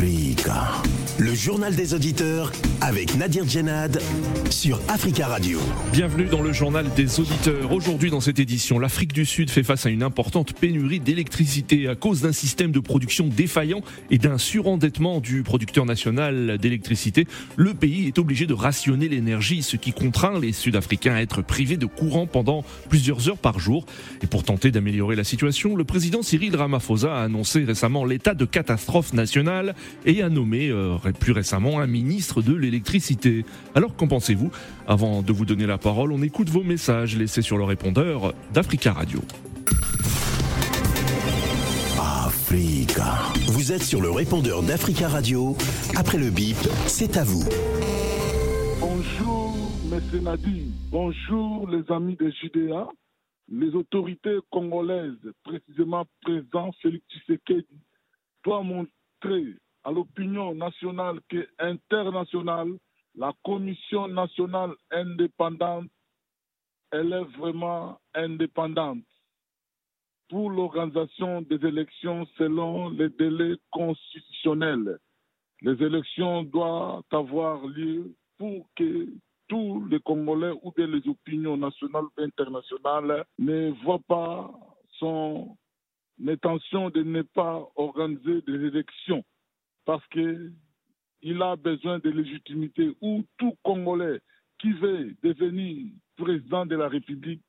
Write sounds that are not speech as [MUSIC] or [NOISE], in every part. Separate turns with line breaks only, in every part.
Africa. Le journal des auditeurs avec Nadir Djenad sur Africa Radio.
Bienvenue dans le journal des auditeurs. Aujourd'hui dans cette édition, l'Afrique du Sud fait face à une importante pénurie d'électricité à cause d'un système de production défaillant et d'un surendettement du producteur national d'électricité. Le pays est obligé de rationner l'énergie, ce qui contraint les Sud-Africains à être privés de courant pendant plusieurs heures par jour. Et pour tenter d'améliorer la situation, le président Cyril Ramaphosa a annoncé récemment l'état de catastrophe nationale et a nommé euh, plus récemment un ministre de l'électricité. Alors qu'en pensez-vous? Avant de vous donner la parole, on écoute vos messages laissés sur le répondeur d'Africa Radio.
Africa. Vous êtes sur le répondeur d'Africa Radio. Après le bip, c'est à vous.
Bonjour, M. Nadi. Bonjour, les amis de Judéa. Les autorités congolaises, précisément président Félix Tshisekedi, doivent montrer à l'opinion nationale et internationale, la Commission nationale indépendante, elle est vraiment indépendante pour l'organisation des élections selon les délais constitutionnels. Les élections doivent avoir lieu pour que tous les Congolais ou bien les opinions nationales ou internationales ne voient pas son intention de ne pas organiser des élections parce qu'il a besoin de légitimité où tout Congolais qui veut devenir président de la République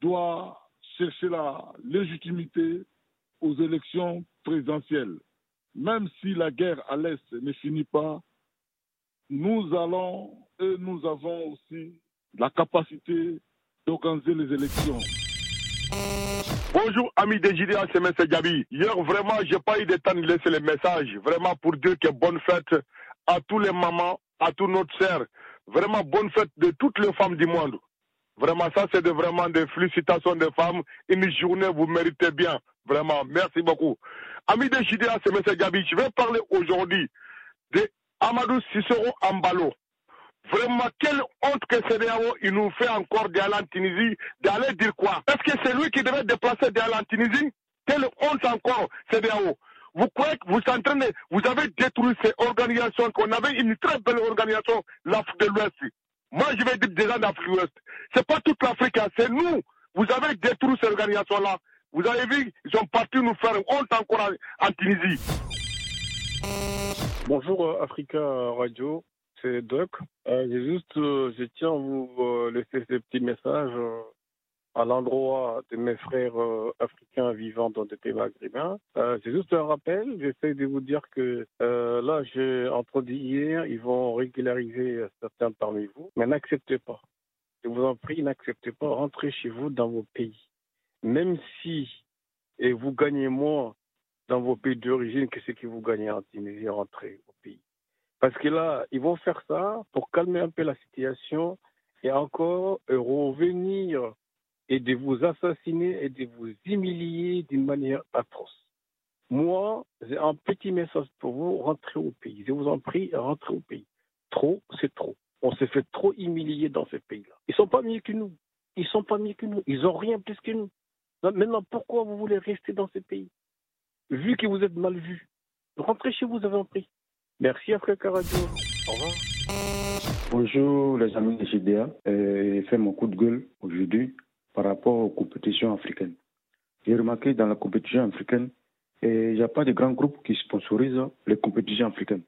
doit chercher la légitimité aux élections présidentielles. Même si la guerre à l'Est ne finit pas, nous allons et nous avons aussi la capacité d'organiser les élections.
Bonjour, amis des JDA, c'est M. Gabi. Hier, vraiment, j'ai pas eu de temps de laisser les messages. Vraiment, pour dire que bonne fête à tous les mamans, à tous nos sœurs. Vraiment, bonne fête de toutes les femmes du monde. Vraiment, ça, c'est de, vraiment des félicitations des femmes. Une journée, vous méritez bien. Vraiment, merci beaucoup. Amis des JDA, c'est M. Gabi. Je vais parler aujourd'hui de Amadou Cicero Ambalo. Vraiment, quelle honte que CDAO, il nous fait encore d'aller en Tunisie, d'aller dire quoi? Est-ce que c'est lui qui devait déplacer d'aller en Tunisie Quelle honte encore, CDAO vous croyez que vous en de, vous avez détruit ces organisations, qu'on avait une très belle organisation, l'Afrique de l'Ouest. Moi, je vais dire des gens d'Afrique de l'Ouest. C'est pas toute l'Afrique, hein, c'est nous. Vous avez détruit ces organisations-là. Vous avez vu, ils sont partis nous faire honte encore en, Tunisie.
Bonjour euh, Africa Radio c'est Doc. Euh, juste, euh, je tiens à vous euh, laisser ce petit message à l'endroit de mes frères africains vivant dans des pays maghrébins. c'est juste un rappel. J'essaie de vous dire que là, j'ai entendu hier, ils vont régulariser certains parmi vous, mais n'acceptez pas. Je vous en prie, n'acceptez pas. Rentrez chez vous dans vos pays. Même si et vous gagnez moins dans vos pays d'origine que ce que vous gagnez en Tunisie, rentrez au pays. Parce que là, ils vont faire ça pour calmer un peu la situation et encore revenir et de vous assassiner et de vous humilier d'une manière atroce. Moi, j'ai un petit message pour vous, rentrez au pays. Je vous en prie, rentrez au pays. Trop, c'est trop. On s'est fait trop humilier dans ces pays-là. Ils sont pas mieux que nous. Ils sont pas mieux que nous. Ils ont rien plus que nous. Maintenant, pourquoi vous voulez rester dans ces pays? Vu que vous êtes mal vus, rentrez chez vous, vous avez un prix. Merci Africa Radio. Au revoir.
Bonjour les amis de GDA. Euh, fait mon coup de gueule aujourd'hui par rapport aux compétitions africaines. J'ai remarqué dans la compétition africaine, il n'y a pas de grands groupes qui sponsorisent les compétitions africaines.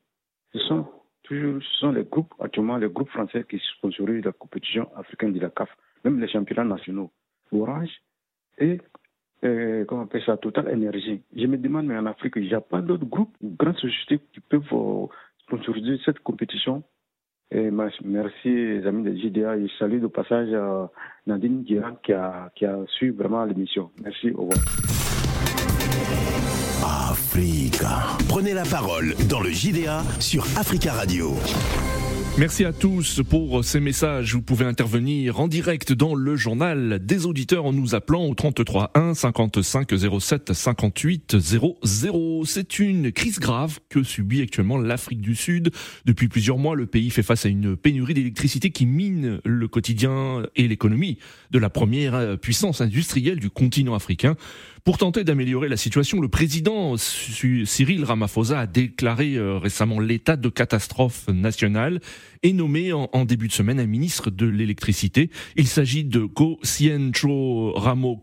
Ce sont toujours sont les groupes, actuellement les groupes français qui sponsorisent la compétition africaine de la CAF, même les championnats nationaux. Orange et euh, comment on appelle ça, Total Énergie. Je me demande, mais en Afrique, il n'y a pas d'autres groupes, grandes sociétés qui peuvent euh, sponsoriser cette compétition. Merci, les amis de JDA. Et salut de passage Nadine Guérin qui a, qui su vraiment l'émission. Merci, au revoir.
Africa. Prenez la parole dans le JDA sur Africa Radio.
Merci à tous pour ces messages. Vous pouvez intervenir en direct dans le journal des auditeurs en nous appelant au 33 1 55 07 58 00. C'est une crise grave que subit actuellement l'Afrique du Sud. Depuis plusieurs mois, le pays fait face à une pénurie d'électricité qui mine le quotidien et l'économie de la première puissance industrielle du continent africain. Pour tenter d'améliorer la situation, le président Cyril Ramaphosa a déclaré euh, récemment l'état de catastrophe nationale et nommé en, début de semaine un ministre de l'électricité. Il s'agit de Ko Siencho Ramo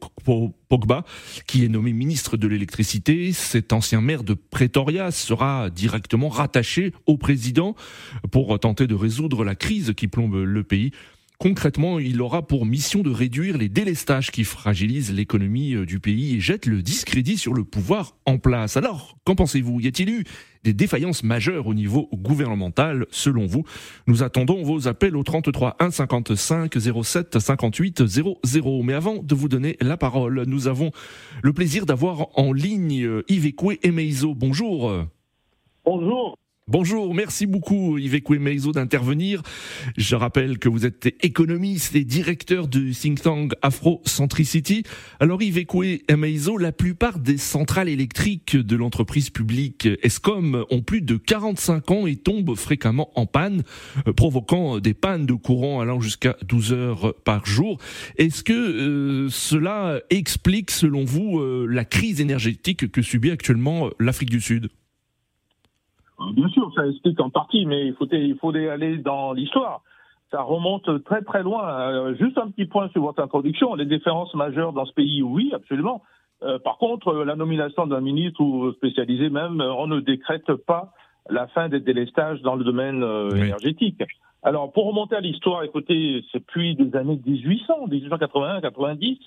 Pogba, qui est nommé ministre de l'électricité. Cet ancien maire de Pretoria sera directement rattaché au président pour tenter de résoudre la crise qui plombe le pays. Concrètement, il aura pour mission de réduire les délestages qui fragilisent l'économie euh, du pays et jettent le discrédit sur le pouvoir en place. Alors, qu'en pensez-vous? Y a-t-il eu des défaillances majeures au niveau gouvernemental, selon vous Nous attendons vos appels au 33 1 55 07 58 00. Mais avant de vous donner la parole, nous avons le plaisir d'avoir en ligne euh, Yves Ekwe Emeizo. Bonjour.
Bonjour.
Bonjour, merci beaucoup Yves Meizo d'intervenir. Je rappelle que vous êtes économiste et directeur du think tank Afrocentricity. Alors Yves Meizo, la plupart des centrales électriques de l'entreprise publique ESCOM ont plus de 45 ans et tombent fréquemment en panne, euh, provoquant des pannes de courant allant jusqu'à 12 heures par jour. Est-ce que euh, cela explique selon vous euh, la crise énergétique que subit actuellement l'Afrique du Sud?
Bien sûr, ça explique en partie, mais il faut, il faut aller dans l'histoire. Ça remonte très très loin. Euh, juste un petit point sur votre introduction. Les différences majeures dans ce pays, oui, absolument. Euh, par contre, la nomination d'un ministre ou spécialisé même, on ne décrète pas la fin des délestages dans le domaine énergétique. Alors, pour remonter à l'histoire, écoutez, c'est depuis des années 1800, 1881, 90,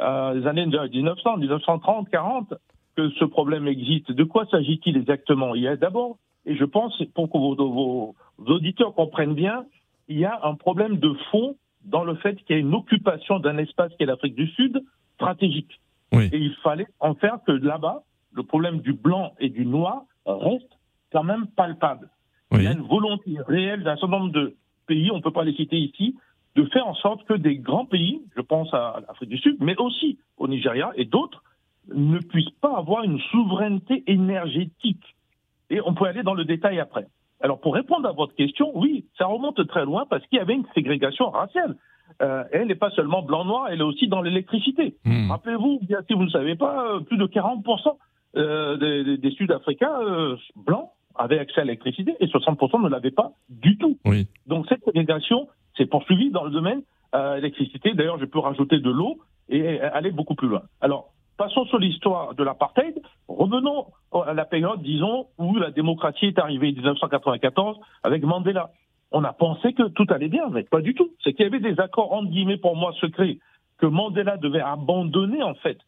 euh, les années 1900, 1930, 40, que ce problème existe. De quoi s'agit-il exactement? Il y a d'abord, et je pense, pour que vos, auditeurs comprennent bien, il y a un problème de fond dans le fait qu'il y a une occupation d'un espace qui est l'Afrique du Sud stratégique. Et il fallait en faire que là-bas, le problème du blanc et du noir reste quand même palpable. Il y a une volonté réelle d'un certain nombre de pays, on ne peut pas les citer ici, de faire en sorte que des grands pays, je pense à l'Afrique du Sud, mais aussi au Nigeria et d'autres, ne puisse pas avoir une souveraineté énergétique. Et on peut aller dans le détail après. Alors pour répondre à votre question, oui, ça remonte très loin parce qu'il y avait une ségrégation raciale. Euh, elle n'est pas seulement blanc-noir, elle est aussi dans l'électricité. Hmm. Rappelez-vous, bien si vous ne savez pas, euh, plus de 40% euh, des, des Sud-Africains euh, blancs avaient accès à l'électricité et 60% ne l'avaient pas du tout.
Oui.
Donc cette ségrégation s'est poursuivie dans le domaine euh, électricité. D'ailleurs, je peux rajouter de l'eau et aller beaucoup plus loin. Alors, Passons sur l'histoire de l'apartheid. Revenons à la période, disons, où la démocratie est arrivée, 1994, avec Mandela. On a pensé que tout allait bien, mais pas du tout. C'est qu'il y avait des accords, entre guillemets, pour moi, secrets, que Mandela devait abandonner, en fait,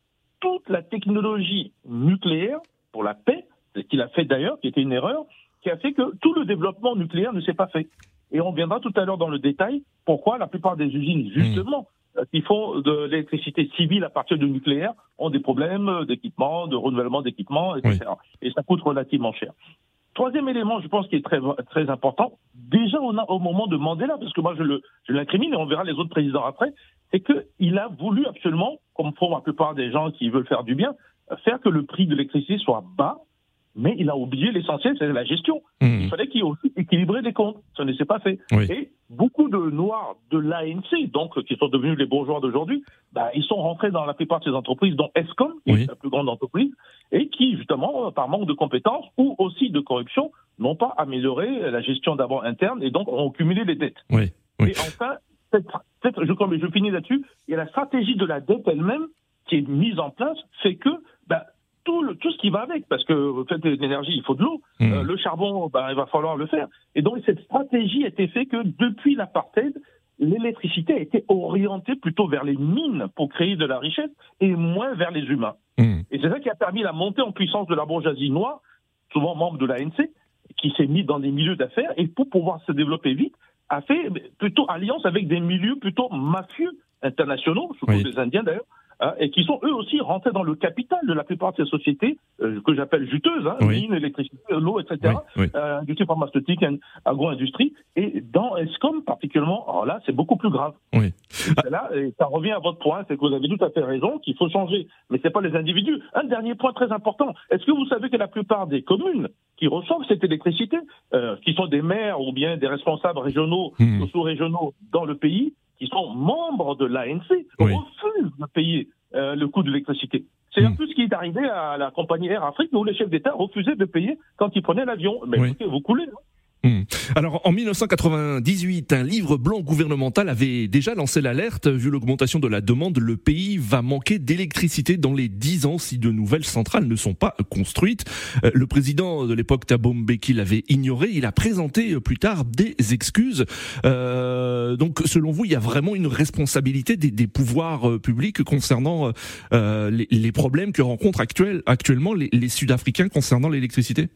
toute la technologie nucléaire pour la paix, ce qu'il a fait d'ailleurs, qui était une erreur, qui a fait que tout le développement nucléaire ne s'est pas fait. Et on viendra tout à l'heure dans le détail pourquoi la plupart des usines, justement, qui font de l'électricité civile à partir du nucléaire ont des problèmes d'équipement, de renouvellement d'équipement, etc. Et ça coûte relativement cher. Troisième élément, je pense, qui est très, très important, déjà on a, au moment de Mandela, parce que moi je, le, je l'incrimine et on verra les autres présidents après, c'est qu'il a voulu absolument, comme font la plupart des gens qui veulent faire du bien, faire que le prix de l'électricité soit bas mais il a oublié l'essentiel, c'est la gestion. Hmm. Il fallait qu'il équilibrer les comptes. Ça ne s'est pas fait. Et beaucoup de noirs de l'ANC, donc qui sont devenus les bourgeois d'aujourd'hui, bah, ils sont rentrés dans la plupart de ces entreprises, dont ESCOM, qui est la plus grande entreprise, et qui, justement, par manque de compétences ou aussi de corruption, n'ont pas amélioré la gestion d'abord interne et donc ont cumulé les dettes.
Et
enfin, cette, je, je finis là-dessus, il y a la stratégie de la dette elle-même qui est mise en place, fait que tout, le, tout ce qui va avec, parce que fait l'énergie, il faut de l'eau. Mmh. Euh, le charbon, ben, il va falloir le faire. Et donc cette stratégie a été faite que depuis l'apartheid, l'électricité a été orientée plutôt vers les mines pour créer de la richesse et moins vers les humains. Mmh. Et c'est ça qui a permis la montée en puissance de la bourgeoisie noire, souvent membre de l'ANC, qui s'est mis dans des milieux d'affaires et pour pouvoir se développer vite, a fait plutôt alliance avec des milieux plutôt mafieux internationaux, surtout les Indiens d'ailleurs, Hein, et qui sont eux aussi rentrés dans le capital de la plupart de ces sociétés euh, que j'appelle juteuses, hein, mines, électricité, l'eau, etc., euh, industrie pharmaceutique, agro-industrie, et dans ESCOM particulièrement, alors là, c'est beaucoup plus grave.
Oui.
Là, et ça revient à votre point, c'est que vous avez tout à fait raison, qu'il faut changer, mais c'est pas les individus. Un dernier point très important, est-ce que vous savez que la plupart des communes qui reçoivent cette électricité, euh, qui sont des maires ou bien des responsables régionaux hmm. ou sous-régionaux dans le pays, qui sont membres de l'ANC, refusent de payer euh, le coût de l'électricité. C'est un
Mm.
peu ce qui est arrivé à la compagnie Air Afrique où les chefs d'État refusaient de payer quand ils prenaient l'avion. Mais
Oui.
écoutez, vous coulez. hein.
Alors en 1998, un livre blanc gouvernemental avait déjà lancé l'alerte. Vu l'augmentation de la demande, le pays va manquer d'électricité dans les 10 ans si de nouvelles centrales ne sont pas construites. Euh, Le président de l'époque, Thabo Mbeki, l'avait ignoré. Il a présenté euh, plus tard des excuses. Euh, donc selon vous, il y a vraiment une responsabilité des, pouvoirs publics concernant les, problèmes que rencontrent actuel- actuellement les, les Sud-Africains concernant l'électricité?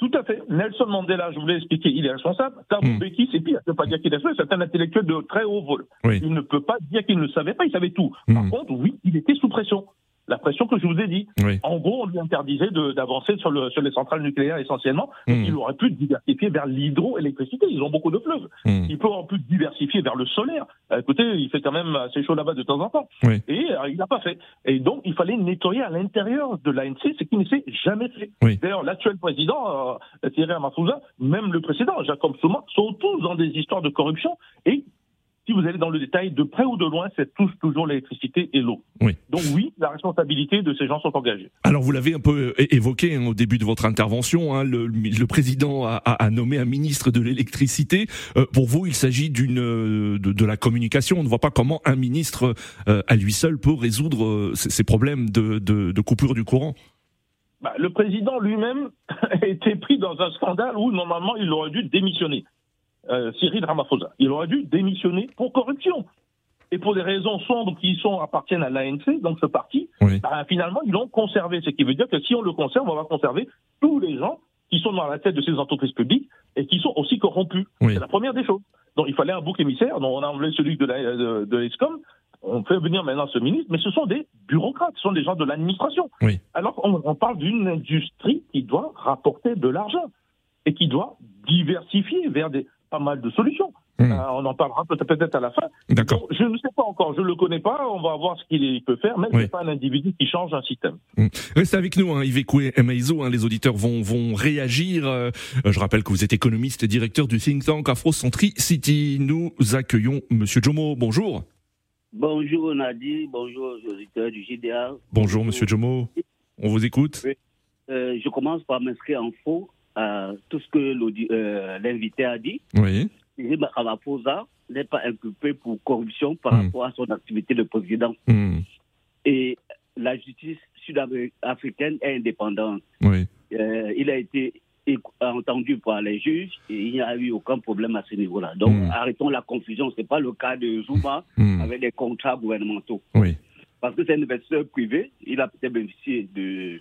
Tout à fait. Nelson Mandela, je voulais expliquer, il est responsable. Thabo
Mm.
Mbeki, c'est pire. Ça ne pas dire qu'il est responsable. C'est un intellectuel de très haut vol.
Oui.
Il ne peut pas dire qu'il ne savait pas. Il savait tout.
Mm.
Par contre, oui, il était sous pression. La pression que je vous ai dit.
Oui.
En gros, on lui interdisait d'avancer sur, le- sur les centrales nucléaires essentiellement.
Mm.
Il aurait pu diversifier vers l'hydroélectricité. Ils ont beaucoup de fleuves.
Hmm.
Il peut en plus diversifier vers le solaire. Euh, écoutez, il fait quand même assez chaud là-bas de temps en temps.
Oui.
Et euh, il n'a pas fait. Et donc, il fallait nettoyer à l'intérieur de l'ANC, ce qui ne s'est jamais fait.
Oui.
D'ailleurs, l'actuel président, euh, Thierry Ramaphosa, même le précédent, Jacob Souma, sont tous dans des histoires de corruption. Et si vous allez dans le détail, de près ou de loin, c'est tous toujours l'électricité et l'eau.
Oui.
Donc oui, la responsabilité de ces gens sont engagées.
Alors vous l'avez un peu é- évoqué hein, au début de votre intervention, hein, le, le président a, nommé un ministre de l'électricité. Euh, pour vous, il s'agit d'une euh, de, de la communication. On ne voit pas comment un ministre euh, à lui seul peut résoudre euh, ces, ces problèmes de, de, de coupure du courant.
Bah, le président lui-même [LAUGHS] a été pris dans un scandale où normalement il aurait dû démissionner. Euh, Cyril Ramaphosa. Il aurait dû démissionner pour corruption. Et pour des raisons sombres qui sont appartiennent à l'ANC, donc ce parti,
Oui.
bah, finalement ils l'ont conservé. Ce qui veut dire que si on le conserve, on va conserver tous les gens qui sont dans la tête de ces entreprises publiques et qui sont aussi corrompus.
Oui.
C'est la première des choses. Donc il fallait un bouc émissaire. Donc on a enlevé celui de la- de, de l'ESCOM. On fait venir maintenant ce ministre, mais ce sont des bureaucrates, ce sont des gens de l'administration.
Oui.
Alors on, on parle d'une industrie qui doit rapporter de l'argent et qui doit diversifier vers des, pas mal de solutions.
Hmm.
Euh, on en parlera peut- peut-être à la fin.
D'accord.
Je ne sais pas encore, je ne le connais pas, on va voir ce qu'il peut faire, mais
Oui.
ce n'est pas un individu qui change un système.
Restez avec nous, hein, Iveco et Maizo, hein, les auditeurs vont, vont réagir. Euh, je rappelle que vous êtes économiste et directeur du think tank Afro-Centri City. Nous accueillons Monsieur Jomo. Bonjour.
Bonjour Nadi, bonjour aux auditeurs du GDA.
Bonjour Monsieur Jomo. On vous écoute.
Euh, je commence par m'inscrire en faux à tout ce que euh, l'invité a dit.
Oui.
Cyril Ramaphosa n'est pas inculpé pour corruption par
Hmm.
rapport à son activité de président.
Hmm.
Et la justice sud-africaine est indépendante.
Oui.
Euh, il a été entendu par les juges et il n'y a eu aucun problème à ce niveau-là. Donc
Hmm.
arrêtons la confusion. Ce n'est pas le cas de Zuma avec des contrats gouvernementaux.
Oui.
parce que c'est un investisseur privé, il a peut-être bénéficié de,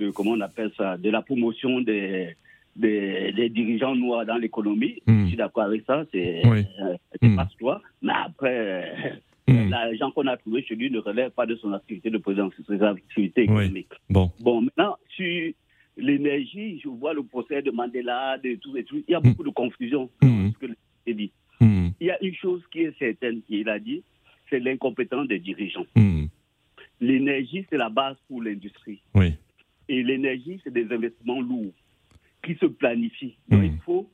de, comment on appelle ça, de la promotion des, des, des dirigeants noirs dans l'économie.
Mm.
Je suis d'accord avec ça, c'est
Oui.
euh, c'est
Mm.
passe-toi. Mais après, euh, l'argent qu'on a trouvé chez lui ne relève pas de son activité de président, c'est ses activités
Oui.
économiques.
Bon.
Bon, maintenant, sur l'énergie, je vois le procès de Mandela, de tout et tout. Il y a
Mm.
beaucoup de confusion dans ce que j'ai dit.
Hmm.
Il y a une chose qui est certaine, qu'il a dit, c'est l'incompétence des dirigeants.
Hmm.
L'énergie, c'est la base pour l'industrie.
Oui.
Et l'énergie, c'est des investissements lourds qui se planifient. Donc, il faut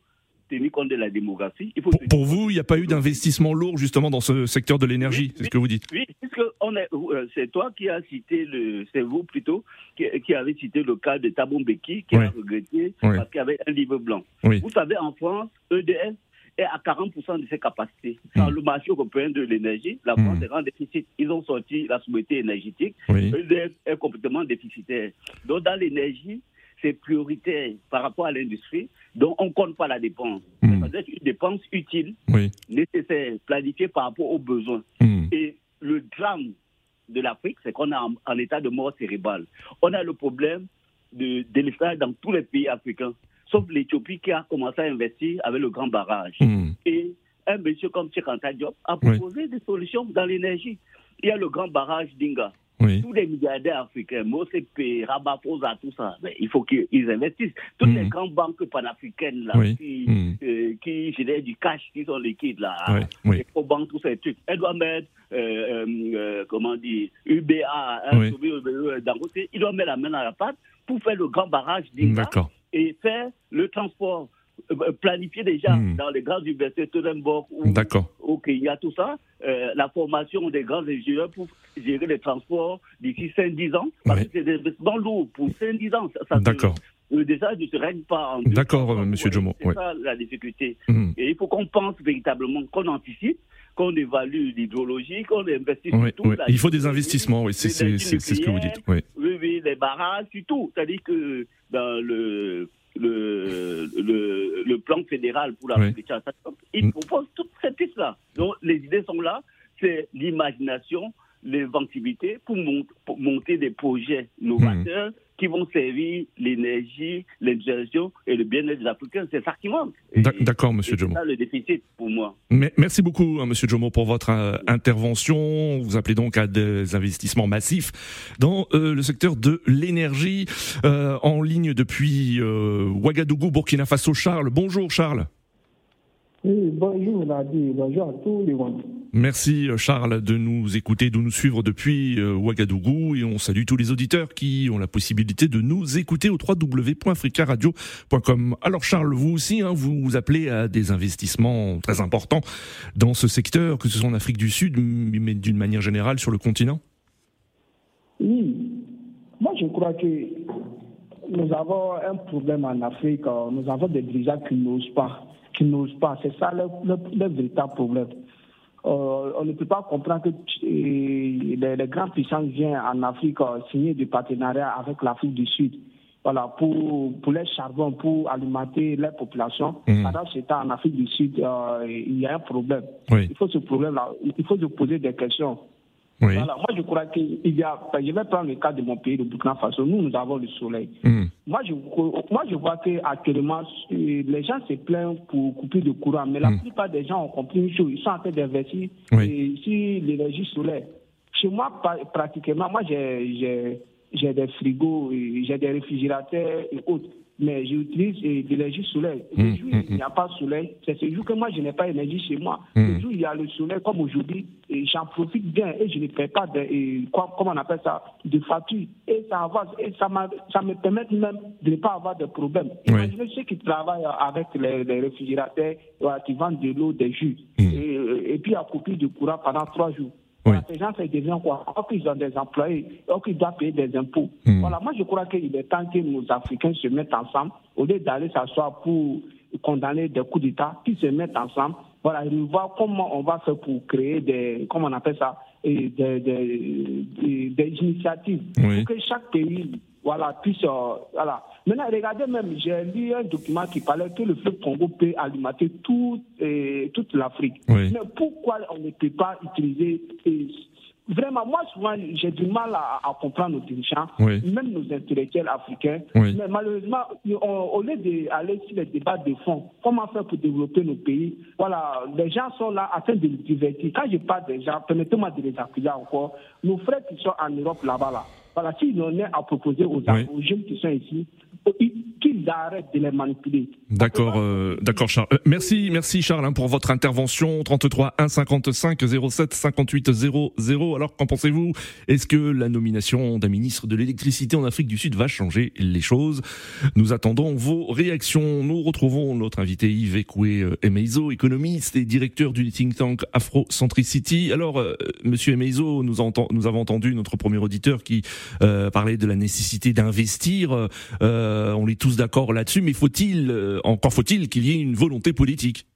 tenir compte de la démographie. Il faut
Pour, vous, il n'y a pas eu d'investissement lourd justement dans ce secteur de l'énergie,
Oui,
c'est ce que vous dites?
Oui, puisque euh, c'est toi qui as cité le, c'est vous plutôt qui, qui avez cité le cas de Thabo Mbeki qui
Oui.
a regretté
Oui.
parce qu'il y avait un livre blanc. Vous savez, en France, EDF est à 40% de ses capacités. Dans
Mm.
le marché européen de l'énergie, la
Mm.
France est en déficit. Ils ont sorti la sobriété énergétique. EDF est complètement déficitaire. Donc, dans l'énergie, c'est prioritaire par rapport à l'industrie. Donc, on ne compte pas la dépense.
Mm.
Ça doit être une dépense utile,
Oui.
nécessaire, planifiée par rapport aux besoins.
Hmm.
Et le drame de l'Afrique, c'est qu'on est en, en état de mort cérébrale. On a le problème de délestage dans tous les pays africains, sauf l'Éthiopie qui a commencé à investir avec le grand barrage.
Hmm.
Et un monsieur comme Tchekanta Diop a proposé des solutions dans l'énergie. Il y a le grand barrage d'Inga.
Oui.
Tous les milliardaires africains, Mosepe, Ramaphosa, tout ça, ben, il faut qu'ils investissent. Toutes les grandes banques panafricaines là,
Oui.
qui,
Mhm.
euh, qui génèrent du cash, qui sont liquides là,
Oui,
les banques, tous ces trucs, elles doivent mettre, euh, euh, euh, comment dire, UBA, hein, euh, Dangote, ils doivent mettre la main à la pâte pour faire le grand barrage d'Inga et faire le transport euh, planifier déjà hmm. dans les grandes universités Todenborg ou au Kenya, tout ça, euh, la formation des grands ingénieurs pour gérer les transports d'ici 5-10 ans. Parce que c'est des investissements lourds pour 5-10 ans.
D'accord.
Le désastre ne se règne pas en
D'accord, Monsieur Jomo.
C'est ça la difficulté. Hmm. Et il faut qu'on pense véritablement, qu'on anticipe, qu'on évalue l'hydrologie, qu'on investisse
oui, tout. Il faut des investissements, oui, c'est ce que vous dites. Oui,
oui, les barrages, tout. C'est-à-dire que dans le le, le, le, plan fédéral pour la République il mm. propose toutes ces pistes-là. Donc les idées sont là, c'est l'imagination, l'inventivité pour, pour, monter des projets novateurs. Mm qui vont servir l'énergie, l'indigestion et le bien-être des Africains. C'est ça qui manque.
D'accord, Monsieur Jomo.
C'est ça le déficit pour moi.
merci beaucoup, hein, Monsieur Jomo, pour votre euh, intervention. Vous appelez donc à des investissements massifs dans euh, le secteur de l'énergie. Euh, en ligne depuis Ouagadougou, Burkina Faso. Charles, bonjour Charles.
Oui, bonjour Nadi, bonjour à tous les monde.
Merci Charles de nous écouter, de nous suivre depuis euh, Ouagadougou et on salue tous les auditeurs qui ont la possibilité de nous écouter au www.africaradio.com. Alors Charles, vous aussi, hein, vous vous appelez à des investissements très importants dans ce secteur, que ce soit en Afrique du Sud, mais d'une manière générale sur le continent?
Oui, moi je crois que nous avons un problème en Afrique, nous avons des dirigeants qui n'osent pas qui n'osent pas. C'est ça le, véritable problème. Euh, on ne peut pas comprendre que les, les grandes puissances viennent en Afrique euh, signer des partenariats avec l'Afrique du Sud. Voilà, pour, pour les charbons, pour alimenter les populations. Mmh. Pendant ce temps, en Afrique du Sud, euh, il y a un problème. Il faut ce problème-là, il faut se poser des questions. Voilà, moi je crois qu'il y a, je vais prendre le cas de mon pays, le Burkina Faso, nous, nous avons le soleil. Hmm. Moi, je, moi je vois qu'actuellement, les gens se plaignent pour couper de courant, mais la hmm. plupart des gens ont compris une chose, ils sont en train d'investir sur l'énergie solaire. Chez moi, pratiquement, moi j'ai des frigos, j'ai des réfrigérateurs et autres mais j'utilise de l'énergie solaire. Le mmh, jour où il n'y a pas de soleil, c'est ce jour que moi je n'ai pas d'énergie chez moi. Le jour où il y a le soleil, comme aujourd'hui, j'en profite bien et je ne paie pas de, et, comment on appelle ça, de facture. Et ça avance, et ça, ça me permet même de ne pas avoir de problème. Imaginez ceux qui travaillent avec les, réfrigérateurs, qui vendent de l'eau, des jus, et, et, puis à couper du courant pendant trois jours. Ces gens, devient quoi ils ont des employés, ils doivent payer des impôts. Hmm. Voilà, moi, je crois qu'il est temps que nos Africains se mettent ensemble, au lieu d'aller s'asseoir pour condamner des coups d'État, qu'ils se mettent ensemble. Voilà, et voir comment on va faire pour créer des, comment on appelle ça, des, des, des, initiatives. Pour que chaque pays voilà, puisse, euh, voilà. Maintenant, regardez même, j'ai lu un document qui parlait que le fleuve Congo peut alimenter tout, toute l'Afrique. Mais pourquoi on ne peut pas utiliser Vraiment, moi, souvent, j'ai du mal à, comprendre nos dirigeants, même nos intellectuels africains. Mais malheureusement, au lieu d'aller sur les débats de fond, comment faire pour développer nos pays, voilà, les gens sont là afin de les divertir. Quand je parle des gens, permettez-moi de les appuyer encore. Nos frères qui sont en Europe là-bas, là, voilà, est à proposer aux, aux jeunes qui sont ici,
D'accord, euh, d'accord Charles. Euh, merci, merci Charles hein, pour votre intervention. 33 1 55 07 58 00. Alors qu'en pensez-vous? Est-ce que la nomination d'un ministre de l'électricité en Afrique du Sud va changer les choses? Nous attendons vos réactions. Nous retrouvons notre invité Yves Ekoué euh, Emeizo, économiste et directeur du think tank Afrocentricity. Alors, Monsieur Emeizo, nous, nous avons entendu notre premier auditeur qui parlait de la nécessité d'investir. On les tous d'accord là-dessus, mais faut-il, euh, encore faut-il qu'il y ait une volonté politique?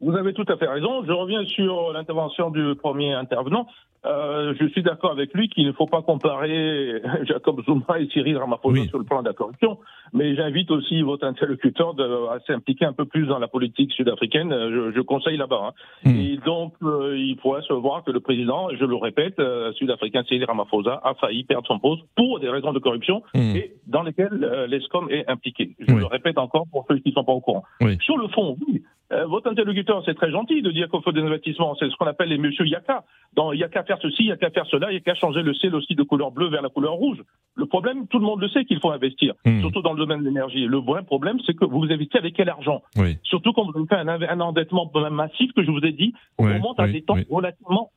Vous avez tout à fait raison. Je reviens sur l'intervention du premier intervenant. Euh, je suis d'accord avec lui qu'il ne faut pas comparer [LAUGHS] Jacob Zuma et Cyril Ramaphosa sur le plan de la corruption, mais j'invite aussi votre interlocuteur à s'impliquer un peu plus dans la politique sud-africaine. Je, je, conseille là-bas. Hein. Hmm. Et donc, euh, il pourrait se voir que le président, je le répète, euh, sud-africain Cyril Ramaphosa a failli perdre son poste pour des raisons de corruption hmm. et dans lesquelles euh, l'ESCOM est impliqué. Je le répète encore pour ceux qui ne sont pas au courant. Sur le fond, oui, votre interlocuteur, c'est très gentil de dire qu'il faut des investissements. C'est ce qu'on appelle les monsieur Yaka. Dans Yaka faire ceci, il n'y a qu'à faire cela, il n'y a qu'à changer le ciel aussi de couleur bleue vers la couleur rouge. Le problème, tout le monde le sait qu'il faut investir, hmm. surtout dans le domaine de l'énergie. Le vrai problème, c'est que vous investissez avec quel argent? Surtout quand vous avez un, un endettement massif que je vous ai dit, on remonte à des temps relativement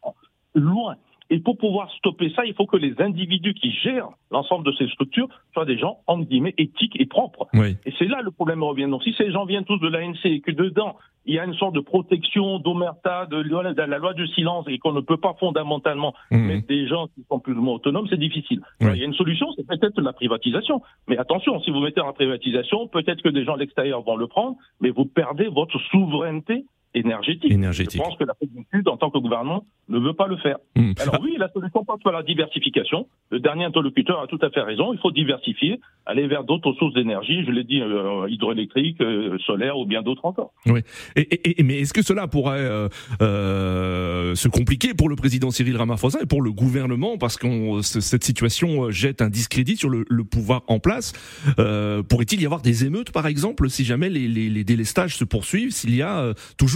loin. Et pour pouvoir stopper ça, il faut que les individus qui gèrent l'ensemble de ces structures soient des gens, entre guillemets, éthiques et propres.
Oui.
Et c'est là le problème revient. Donc si ces gens viennent tous de l'ANC et que dedans, il y a une sorte de protection d'omerta, de, la loi du silence et qu'on ne peut pas fondamentalement
Mhm.
mettre des gens qui sont plus ou moins autonomes, c'est difficile.
Oui.
Alors, Il y a une solution, c'est peut-être la privatisation. Mais attention, si vous mettez en privatisation, peut-être que des gens de l'extérieur vont le prendre, mais vous perdez votre souveraineté énergétique.
Énergétique.
Je pense que du Sud, en tant que gouvernement, ne veut pas le faire.
Mhm.
Alors oui, la solution passe par la diversification. Le dernier interlocuteur a tout à fait raison. Il faut diversifier, aller vers d'autres sources d'énergie. Je l'ai dit, euh, hydroélectrique, euh, solaire ou bien d'autres encore.
Et, et- et- mais est-ce que cela pourrait euh, euh, se compliquer pour le président Cyril Ramaphosa et pour le gouvernement parce que cette situation euh, jette un discrédit sur le, le pouvoir en place? Euh, Pourrait-il y avoir des émeutes, par exemple, si jamais les, les- les délestages se poursuivent, s'il y a euh,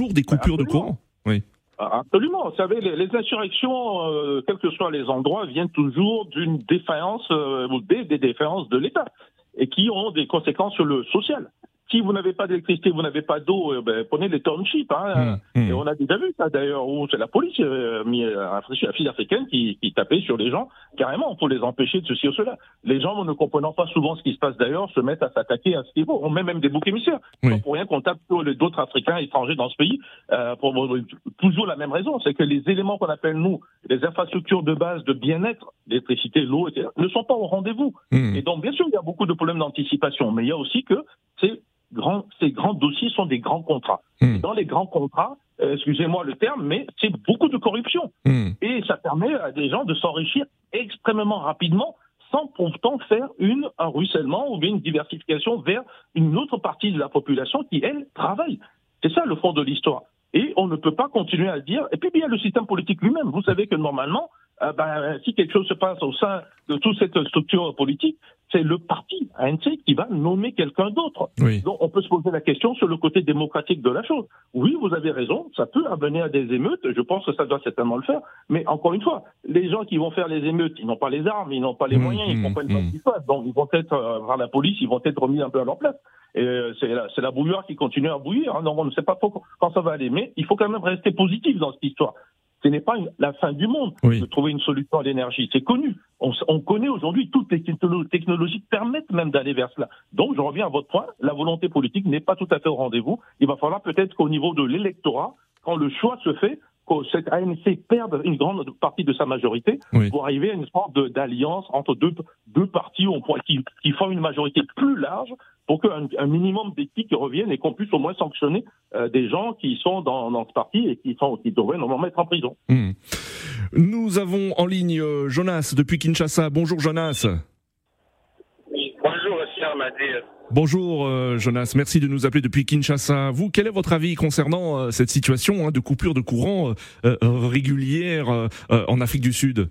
toujours des coupures de
absolument.
courant Oui.
Ah, Absolument. Vous savez, les, les insurrections, euh, quels que soient les endroits, viennent toujours d'une défaillance euh, ou des, des défaillances de l'État et qui ont des conséquences sur le social. Si vous n'avez pas d'électricité, vous n'avez pas d'eau, euh, ben, prenez les townships. Hein,
Mmh, mmh.
Et on a déjà vu ça d'ailleurs, où c'est la police euh, mis, euh, la fille africaine qui, qui tapait sur les gens, carrément, pour les empêcher de ceci ou cela. Les gens, ne comprenant pas souvent ce qui se passe d'ailleurs, se mettent à s'attaquer à ce niveau. On met même des boucs émissaires.
Oui.
Pour rien qu'on tape sur d'autres Africains étrangers dans ce pays, euh, pour toujours la même raison, c'est que les éléments qu'on appelle, nous, les infrastructures de base de bien-être, l'électricité, l'eau, etc., ne sont pas au rendez-vous.
Mmh.
Et donc, bien sûr, il y a beaucoup de problèmes d'anticipation, mais il y a aussi que ces grands, ces grands dossiers sont des grands contrats.
Mmh.
Et dans les grands contrats, euh, excusez-moi le terme, mais c'est beaucoup de corruption.
Mmh.
Et ça permet à des gens de s'enrichir extrêmement rapidement sans pourtant faire une, un ruissellement ou bien une diversification vers une autre partie de la population qui, elle, travaille. C'est ça le fond de l'histoire. Et on ne peut pas continuer à dire. Et puis, il y a le système politique lui-même. Vous savez que normalement, euh, ben, si quelque chose se passe au sein de toute cette structure politique, c'est le parti ANC qui va nommer quelqu'un d'autre.
Oui.
Donc, on peut se poser la question sur le côté démocratique de la chose. Oui, vous avez raison, ça peut amener à des émeutes. Je pense que ça doit certainement le faire. Mais encore une fois, les gens qui vont faire les émeutes, ils n'ont pas les armes, ils n'ont pas les
Mmh,
moyens, ils
mmh,
comprennent pas
mmh.
ce qui se passe. Donc, ils vont être, euh, par la police, ils vont être remis un peu à leur place. Et euh, c'est la, la bouilloire qui continue à bouillir. hein. Donc, on ne sait pas trop quand ça va aller. Mais il faut quand même rester positif dans cette histoire. Ce n'est pas la fin du monde
Oui.
de trouver une solution à l'énergie. C'est connu. On, on connaît aujourd'hui toutes les technolo- technologies qui permettent même d'aller vers cela. Donc, je reviens à votre point. La volonté politique n'est pas tout à fait au rendez-vous. Il va falloir peut-être qu'au niveau de l'électorat, quand le choix se fait, que cette ANC perde une grande partie de sa majorité
Oui.
pour arriver à une sorte de- d'alliance entre deux, deux partis où on pourrait- qui, qui font une majorité plus large pour qu'un un minimum d'éthique revienne et qu'on puisse au moins sanctionner euh, des gens qui sont dans, dans ce parti et qui, sont, qui devraient normalement être en prison.
Mmh. Nous avons en ligne euh, Jonas depuis Kinshasa. Bonjour Jonas.
Bonjour, cher Nadir.
Bonjour euh, Jonas, merci de nous appeler depuis Kinshasa. Vous, quel est votre avis concernant euh, cette situation hein, de coupure de courant euh, régulière en Afrique du Sud?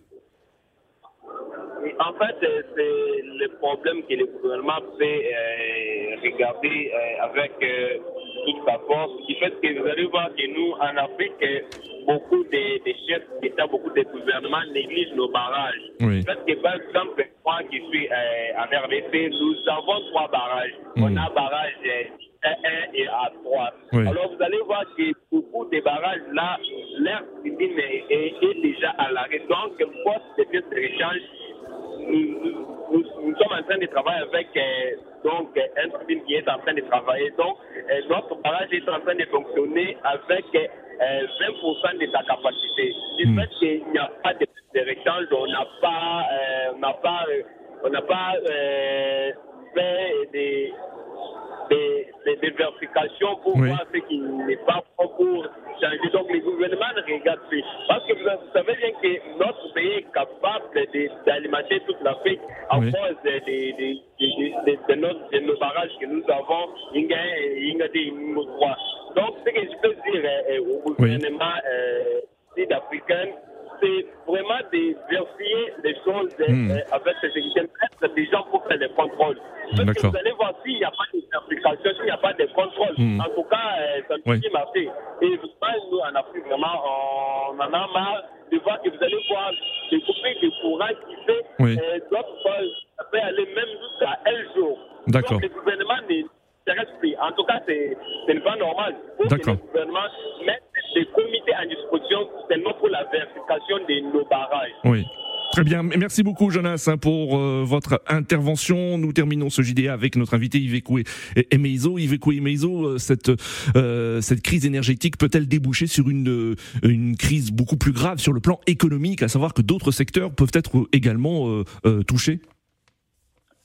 En fait, euh, c'est le problème que le gouvernement peut euh, regarder euh, avec euh, toute sa force, qui fait que vous allez voir que nous, en Afrique, beaucoup de, de chefs d'État, beaucoup de gouvernements négligent nos barrages.
Oui.
Parce que, par exemple, moi qui suis en RDC, nous avons trois barrages.
Mm.
On a barrage euh, A1 et A3.
Oui.
Alors, vous allez voir que beaucoup de barrages là, l'air civil est, est- déjà à l'arrêt. Donc, force de pièces de rechange, nous, nous- nous- nous sommes en train de travailler avec euh, donc, euh, un tribune qui est en train de travailler. Donc, euh, notre barrage est en train de fonctionner avec euh, 20% de sa capacité. Du
Mm.
fait qu'il n'y a pas de, de rechange, on n'a pas, on n'a pas, on n'a pas fait des, des, des, des vérifications pour
Oui.
voir ce qui n'est pas bon pour changer. Donc, le gouvernement ne regarde plus. Parce que vous, savez bien que notre pays est capable d'alimenter toute l'Afrique à
Oui.
cause de, de, de, notre- de nos barrages que nous avons, Inga et Inga de Ingo 3. Donc, ce que je peux dire euh, au gouvernement euh, sud-africain, c'est vraiment de vérifier les choses euh, avec ces équipes, mettre des gens pour faire les contrôles. Parce que vous allez voir s'il n'y a pas de vérification, s'il n'y a pas de contrôle.
Hmm.
En tout cas, ça peut plus marcher. Et nous, en Afrique, vraiment, on en a marre de voir que vous allez voir des coupées de courant qui fait
Oui.
euh, d'autres ça peut aller même jusqu'à un jour.
D'accord.
Le gouvernement ne s'intéresse plus. En tout cas, c'est ce n'est pas normal.
D'accord.
le gouvernement mette des comités à disposition seulement
Oui. Très bien, merci beaucoup Jonas hein, pour euh, votre intervention. Nous terminons ce JDA avec notre invité Ivekwe Emeizo. Ivekwe Emeizo, euh, cette euh, cette crise énergétique peut-elle déboucher sur une une crise beaucoup plus grave sur le plan économique, à savoir que d'autres secteurs peuvent être également touchés?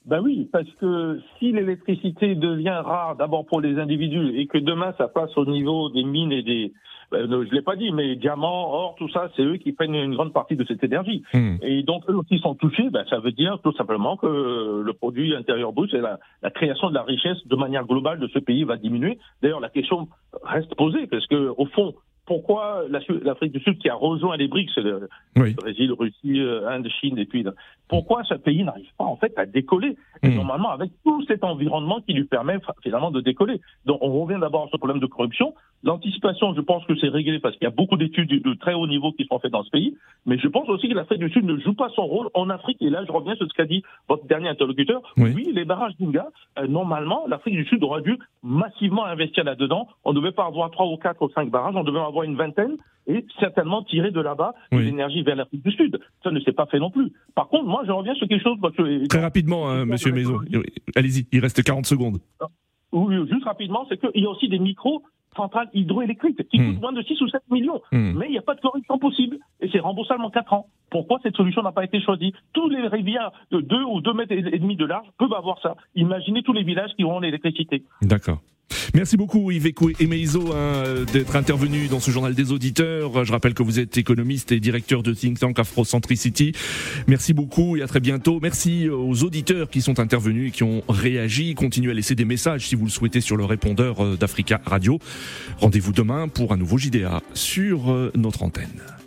Ben oui, parce que si l'électricité devient rare d'abord pour les individus et que demain ça passe au niveau des mines et des, ben, je l'ai pas dit, mais diamants, or, tout ça, c'est eux qui prennent une grande partie de cette énergie. Hmm. Et donc eux aussi sont touchés. Ben, ça veut dire tout simplement que le produit intérieur brut, c'est la, la, création de la richesse de manière globale de ce pays va diminuer. D'ailleurs, la question reste posée parce que au fond, pourquoi l'Afrique du Sud qui a rejoint les BRICS, le, Brésil, Russie, euh, Inde, Chine et puis pourquoi ce pays n'arrive pas en fait à décoller? Hmm. Normalement, avec tout cet environnement qui lui permet finalement de décoller. Donc, on revient d'abord sur le problème de corruption. L'anticipation, je pense que c'est réglé parce qu'il y a beaucoup d'études de très haut niveau qui sont faites dans ce pays. Mais je pense aussi que l'Afrique du Sud ne joue pas son rôle en Afrique. Et là, je reviens sur ce qu'a dit votre dernier interlocuteur. Oui, les barrages d'Inga, euh, normalement, l'Afrique du Sud aurait dû massivement investir là-dedans. On ne devait pas avoir trois ou quatre ou cinq barrages, on devait avoir une vingtaine et certainement tirer de là-bas l'énergie vers l'Afrique du Sud. Ça ne s'est pas fait non plus. Par contre, moi, je reviens sur quelque chose. Parce que,
Très rapidement, hein, monsieur Maison. Allez-y, il reste 40 secondes.
Oui, juste rapidement, c'est qu'il y a aussi des micros centrales hydroélectriques qui hmm. coûtent moins de 6 ou 7 millions. Hmm. Mais il n'y a pas de correction possible. Et c'est remboursable en 4 ans. Pourquoi cette solution n'a pas été choisie? Tous les rivières de 2 ou 2 mètres et demi de large peuvent avoir ça. Imaginez tous les villages qui auront l'électricité.
D'accord. Merci beaucoup Yves et Meizo hein, d'être intervenu dans ce journal des auditeurs. Je rappelle que vous êtes économiste et directeur de think tank Afrocentricity. Merci beaucoup et à très bientôt. Merci aux auditeurs qui sont intervenus et qui ont réagi. Continuez à laisser des messages si vous le souhaitez sur le répondeur euh, d'Africa Radio. Rendez-vous demain pour un nouveau JDA sur euh, notre antenne.